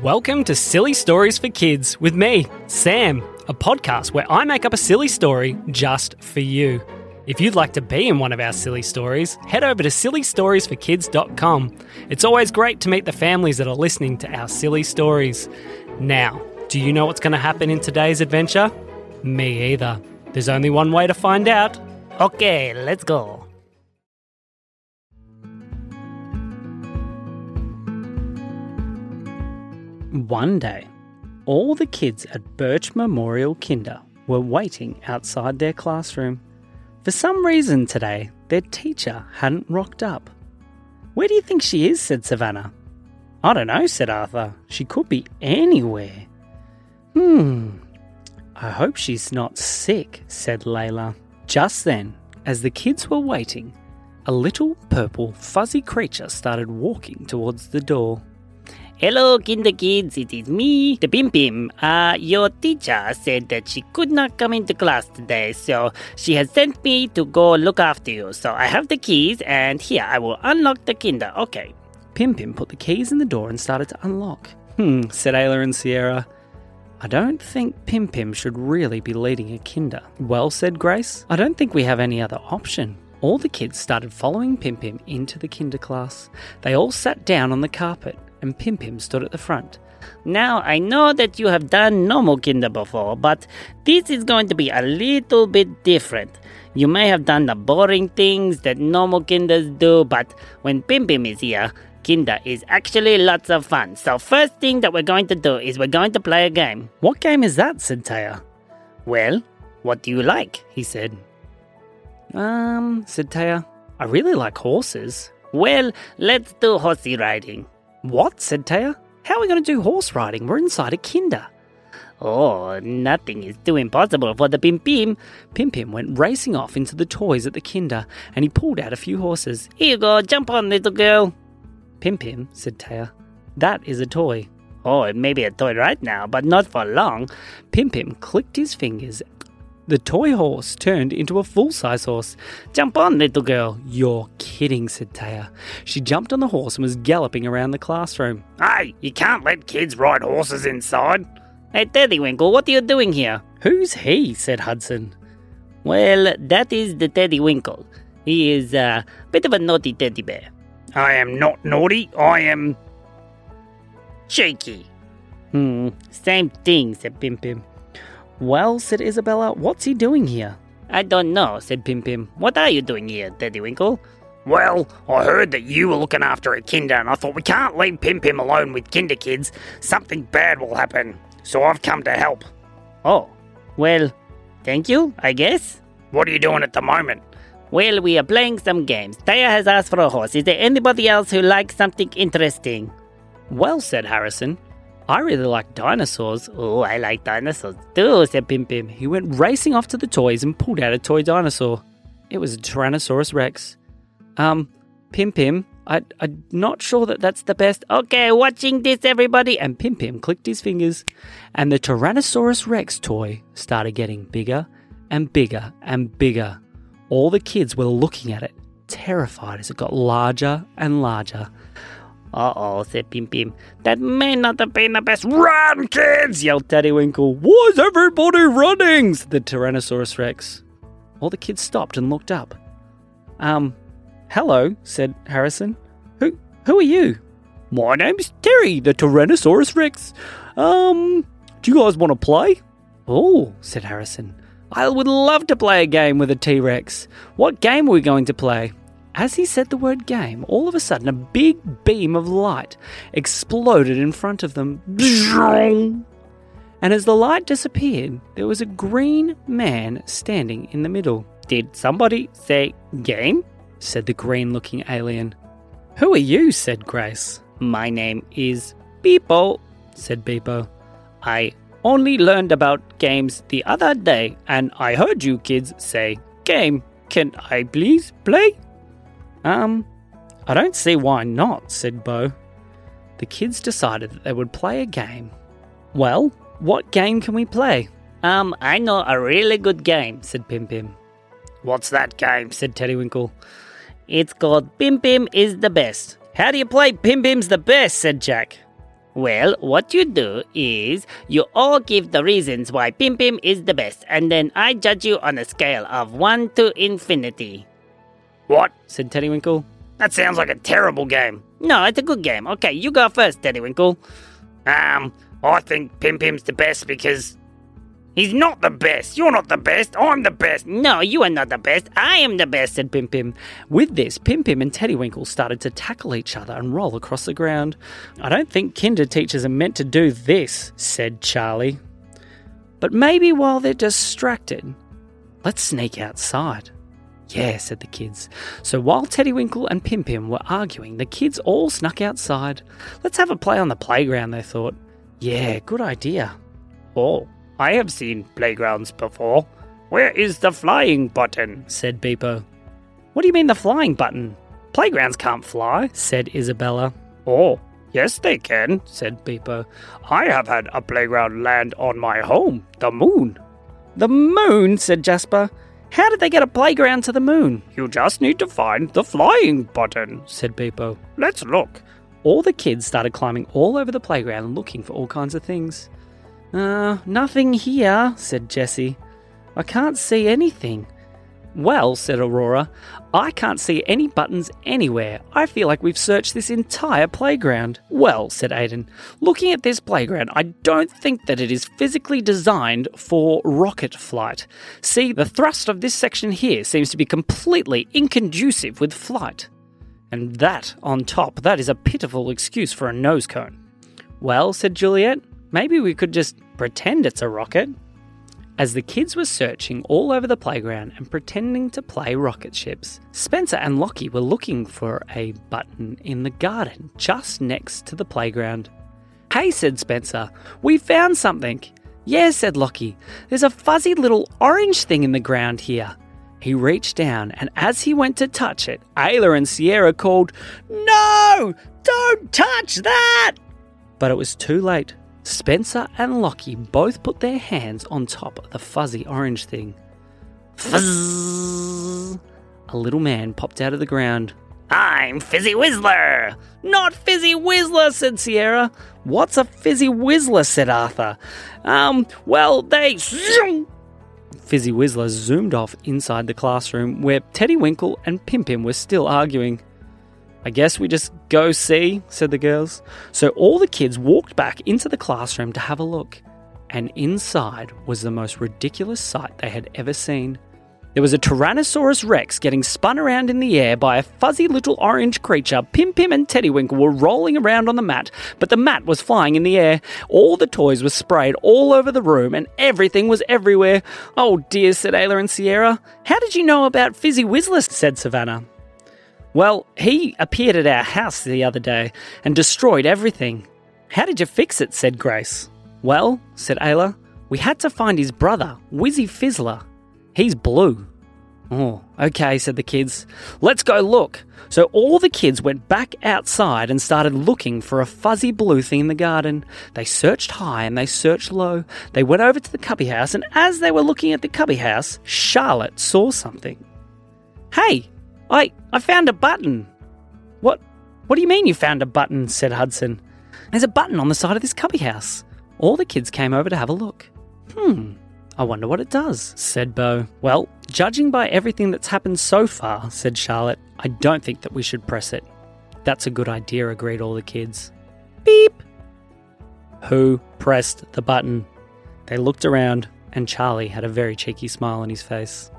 Welcome to Silly Stories for Kids with me, Sam, a podcast where I make up a silly story just for you. If you'd like to be in one of our silly stories, head over to sillystoriesforkids.com. It's always great to meet the families that are listening to our silly stories. Now, do you know what's going to happen in today's adventure? Me either. There's only one way to find out. Okay, let's go. One day, all the kids at Birch Memorial Kinder were waiting outside their classroom. For some reason today, their teacher hadn't rocked up. Where do you think she is? said Savannah. I don't know, said Arthur. She could be anywhere. Hmm. I hope she's not sick, said Layla. Just then, as the kids were waiting, a little purple fuzzy creature started walking towards the door. Hello, kinder kids. It is me, the Pim Pim. Uh, your teacher said that she could not come into class today, so she has sent me to go look after you. So I have the keys, and here I will unlock the kinder. Okay. Pim Pim put the keys in the door and started to unlock. Hmm, said Ayla and Sierra. I don't think Pim Pim should really be leading a kinder. Well, said Grace, I don't think we have any other option. All the kids started following Pim Pim into the kinder class. They all sat down on the carpet, and Pim Pim stood at the front. Now I know that you have done normal kinder before, but this is going to be a little bit different. You may have done the boring things that normal kinders do, but when Pim Pim is here, kinder is actually lots of fun. So first thing that we're going to do is we're going to play a game. What game is that? said Taya. Well, what do you like? he said. Um, said Taya. I really like horses. Well, let's do horsey riding. What? said Taya. How are we going to do horse riding? We're inside a kinder. Oh, nothing is too impossible for the Pim Pim. Pim Pim went racing off into the toys at the kinder and he pulled out a few horses. Here you go, jump on, little girl. Pim Pim, said Taya. That is a toy. Oh, it may be a toy right now, but not for long. Pim Pim clicked his fingers. The toy horse turned into a full size horse. Jump on, little girl. You're kidding, said Taya. She jumped on the horse and was galloping around the classroom. Hey, you can't let kids ride horses inside. Hey, Teddywinkle, what are you doing here? Who's he? said Hudson. Well, that is the Teddywinkle. He is a bit of a naughty teddy bear. I am not naughty, I am. cheeky. Hmm, same thing, said Pim Pim. Well, said Isabella, what's he doing here? I don't know, said Pim Pim. What are you doing here, Teddy Winkle? Well, I heard that you were looking after a kinder, and I thought we can't leave Pim Pim alone with kinder kids. Something bad will happen. So I've come to help. Oh, well, thank you, I guess. What are you doing at the moment? Well, we are playing some games. Taya has asked for a horse. Is there anybody else who likes something interesting? Well, said Harrison. I really like dinosaurs. Oh, I like dinosaurs too, said Pim Pim. He went racing off to the toys and pulled out a toy dinosaur. It was a Tyrannosaurus Rex. Um, Pim Pim, I, I'm not sure that that's the best. Okay, watching this, everybody. And Pim Pim clicked his fingers, and the Tyrannosaurus Rex toy started getting bigger and bigger and bigger. All the kids were looking at it, terrified as it got larger and larger. Uh oh, said Pim Pim. That may not have been the best. Run, kids! yelled Teddywinkle. Why's everybody running? said the Tyrannosaurus Rex. All the kids stopped and looked up. Um, hello, said Harrison. Who who are you? My name's Terry, the Tyrannosaurus Rex. Um, do you guys want to play? Oh, said Harrison. I would love to play a game with a T Rex. What game are we going to play? As he said the word game, all of a sudden a big beam of light exploded in front of them. And as the light disappeared, there was a green man standing in the middle. Did somebody say game? said the green looking alien. Who are you? said Grace. My name is Beepo, said Beepo. I only learned about games the other day, and I heard you kids say game. Can I please play? Um, I don't see why not, said Bo. The kids decided that they would play a game. Well, what game can we play? Um, I know a really good game, said Pim Pim. What's that game? said Teddywinkle. It's called Pim Pim is the best. How do you play Pim Pim's the best? said Jack. Well, what you do is you all give the reasons why Pim Pim is the best, and then I judge you on a scale of 1 to infinity. What? said Teddywinkle. That sounds like a terrible game. No, it's a good game. Okay, you go first, Teddywinkle. Um, I think Pim Pim's the best because he's not the best. You're not the best. I'm the best. No, you are not the best. I am the best. said Pim Pim. With this, Pim Pim and Teddywinkle started to tackle each other and roll across the ground. I don't think kinder teachers are meant to do this, said Charlie. But maybe while they're distracted, let's sneak outside. Yeah, said the kids. So while Teddy Winkle and Pim Pim were arguing, the kids all snuck outside. Let's have a play on the playground, they thought. Yeah, good idea. Oh, I have seen playgrounds before. Where is the flying button? said Beepo. What do you mean the flying button? Playgrounds can't fly, said Isabella. Oh, yes, they can. said Beepo. I have had a playground land on my home, the moon. The moon, said Jasper. How did they get a playground to the moon? You just need to find the flying button. said Beepo. Let's look. All the kids started climbing all over the playground and looking for all kinds of things. Uh, nothing here, said Jessie. I can't see anything. Well, said Aurora, I can't see any buttons anywhere. I feel like we've searched this entire playground. Well, said Aiden, looking at this playground, I don't think that it is physically designed for rocket flight. See, the thrust of this section here seems to be completely inconducive with flight. And that, on top, that is a pitiful excuse for a nose cone. Well, said Juliet, maybe we could just pretend it's a rocket. As the kids were searching all over the playground and pretending to play rocket ships, Spencer and Lockie were looking for a button in the garden just next to the playground. Hey, said Spencer, we found something. Yeah, said Lockie, there's a fuzzy little orange thing in the ground here. He reached down, and as he went to touch it, Ayla and Sierra called, No! Don't touch that! But it was too late. Spencer and Lockie both put their hands on top of the fuzzy orange thing. Fuzz! A little man popped out of the ground. I'm Fizzy Whizzler. Not Fizzy Whizzler, said Sierra. What's a Fizzy Whizzler, said Arthur. Um, well, they. Fizzy Whizzler zoomed off inside the classroom where Teddy Winkle and Pim Pim were still arguing. I guess we just go see, said the girls. So all the kids walked back into the classroom to have a look. And inside was the most ridiculous sight they had ever seen. There was a Tyrannosaurus Rex getting spun around in the air by a fuzzy little orange creature. Pim Pim and Teddywinkle were rolling around on the mat, but the mat was flying in the air. All the toys were sprayed all over the room, and everything was everywhere. Oh dear, said Ayla and Sierra. How did you know about Fizzy Whizzler? said Savannah. Well, he appeared at our house the other day and destroyed everything. How did you fix it? said Grace. Well, said Ayla, we had to find his brother, Wizzy Fizzler. He's blue. Oh, okay, said the kids. Let's go look. So all the kids went back outside and started looking for a fuzzy blue thing in the garden. They searched high and they searched low. They went over to the cubby house, and as they were looking at the cubby house, Charlotte saw something. Hey, I I found a button. What what do you mean you found a button? said Hudson. There's a button on the side of this cubby house. All the kids came over to have a look. Hmm, I wonder what it does, said Bo. Well, judging by everything that's happened so far, said Charlotte, I don't think that we should press it. That's a good idea, agreed all the kids. Beep! Who pressed the button? They looked around, and Charlie had a very cheeky smile on his face.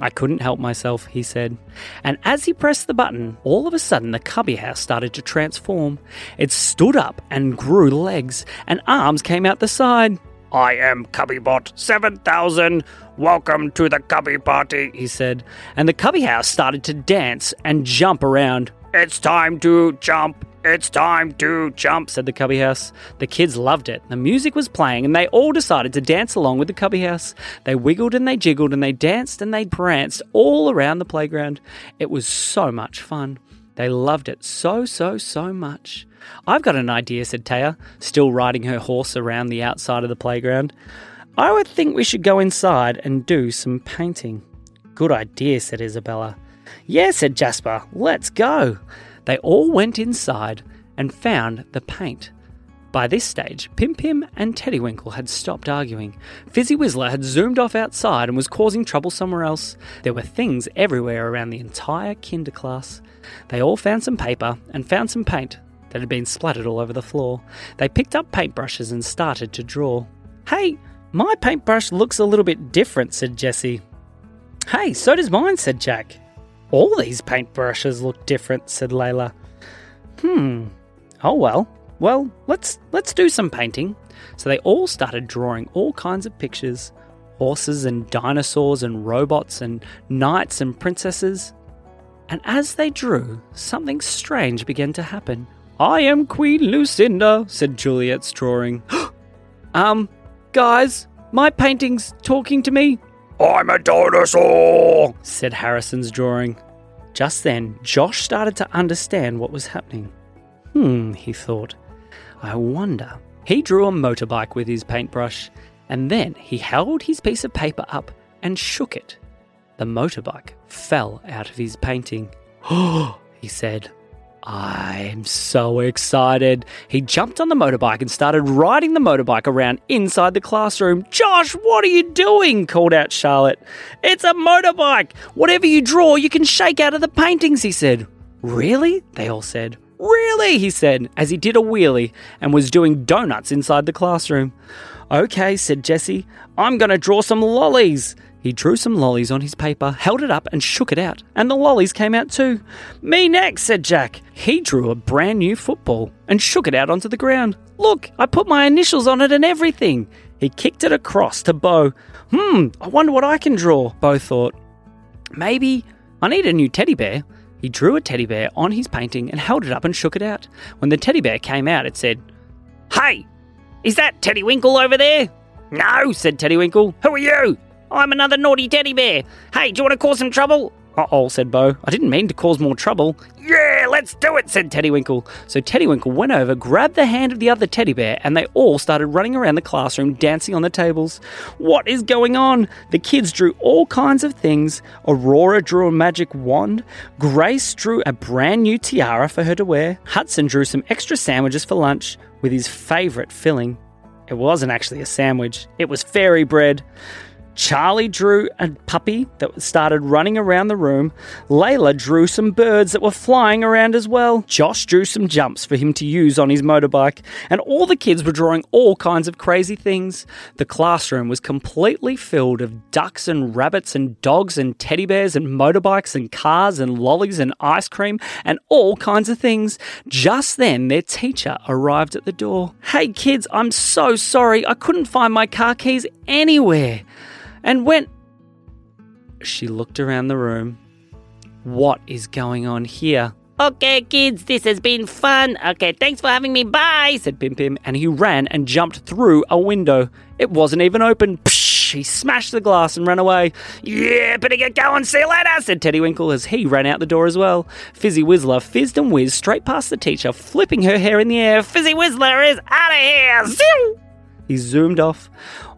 I couldn't help myself, he said. And as he pressed the button, all of a sudden the cubby house started to transform. It stood up and grew legs, and arms came out the side. I am Cubbybot 7000. Welcome to the Cubby Party. he said, and the cubby house started to dance and jump around. It's time to jump. It's time to jump. said the cubby house. The kids loved it. The music was playing, and they all decided to dance along with the cubby house. They wiggled and they jiggled and they danced and they pranced all around the playground. It was so much fun. They loved it so, so, so much. I've got an idea, said Taya, still riding her horse around the outside of the playground. I would think we should go inside and do some painting. Good idea, said Isabella. Yeah, said Jasper, let's go. They all went inside and found the paint. By this stage, Pim Pim and Teddywinkle had stopped arguing. Fizzy Whizzler had zoomed off outside and was causing trouble somewhere else. There were things everywhere around the entire kinder class. They all found some paper and found some paint that had been splattered all over the floor. They picked up paintbrushes and started to draw. Hey, my paintbrush looks a little bit different, said Jessie. Hey, so does mine, said Jack. All these paintbrushes look different, said Layla. Hmm. Oh well. Well, let's let's do some painting. So they all started drawing all kinds of pictures. Horses and dinosaurs and robots and knights and princesses. And as they drew, something strange began to happen. I am Queen Lucinda, said Juliet's drawing. um, guys, my painting's talking to me, I'm a dinosaur! said Harrison's drawing. Just then, Josh started to understand what was happening. Hmm, he thought. I wonder. He drew a motorbike with his paintbrush, and then he held his piece of paper up and shook it. The motorbike fell out of his painting. Oh, he said. I'm so excited. He jumped on the motorbike and started riding the motorbike around inside the classroom. Josh, what are you doing? called out Charlotte. It's a motorbike. Whatever you draw, you can shake out of the paintings, he said. Really? They all said. Really? He said, as he did a wheelie and was doing donuts inside the classroom. Okay, said Jesse. I'm going to draw some lollies. He drew some lollies on his paper, held it up, and shook it out, and the lollies came out too. Me next, said Jack. He drew a brand new football and shook it out onto the ground. Look, I put my initials on it and everything. He kicked it across to Bo. Hmm, I wonder what I can draw, Bo thought. Maybe I need a new teddy bear. He drew a teddy bear on his painting and held it up and shook it out. When the teddy bear came out, it said, Hey, is that Teddy Winkle over there? No, said Teddy Winkle. who are you? I'm another naughty teddy bear. Hey, do you want to cause some trouble? Uh oh, said Bo. I didn't mean to cause more trouble. Yeah, let's do it, said Teddy Winkle. So Teddy Winkle went over, grabbed the hand of the other teddy bear, and they all started running around the classroom dancing on the tables. What is going on? The kids drew all kinds of things. Aurora drew a magic wand. Grace drew a brand new tiara for her to wear. Hudson drew some extra sandwiches for lunch with his favourite filling. It wasn't actually a sandwich, it was fairy bread. Charlie drew a puppy that started running around the room. Layla drew some birds that were flying around as well. Josh drew some jumps for him to use on his motorbike. And all the kids were drawing all kinds of crazy things. The classroom was completely filled of ducks and rabbits and dogs and teddy bears and motorbikes and cars and lollies and ice cream and all kinds of things. Just then, their teacher arrived at the door. Hey kids, I'm so sorry. I couldn't find my car keys anywhere. And when. She looked around the room. What is going on here? Okay, kids, this has been fun. Okay, thanks for having me. Bye. said Pim Pim, and he ran and jumped through a window. It wasn't even open. Psh! He smashed the glass and ran away. Yeah, better get going. See you later, said Teddy Winkle as he ran out the door as well. Fizzy Whizzler fizzed and whizzed straight past the teacher, flipping her hair in the air. Fizzy Whizzler is out of here. Zoom! He zoomed off.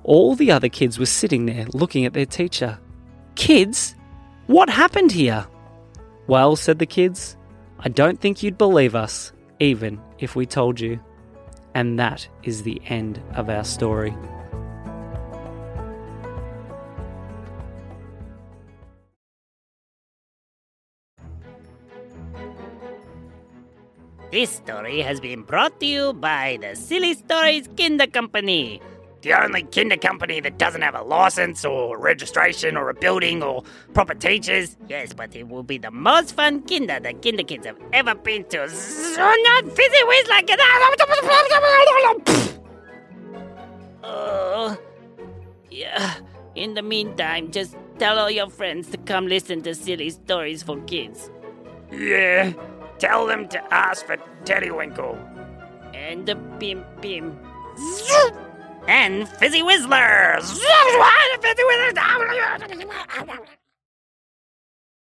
All the other kids were sitting there looking at their teacher. Kids? What happened here? Well, said the kids, I don't think you'd believe us, even if we told you. And that is the end of our story. This story has been brought to you by the Silly Stories Kinder Company. The only kinder company that doesn't have a license or registration or a building or proper teachers. Yes, but it will be the most fun kinder the kinder kids have ever been to. So not fizzy whiz like it. Oh, yeah. In the meantime, just tell all your friends to come listen to silly stories for kids. Yeah, tell them to ask for Teddy Winkle. And the Pim Pim. And Fizzy Whizzlers! Fizzy Whizzlers!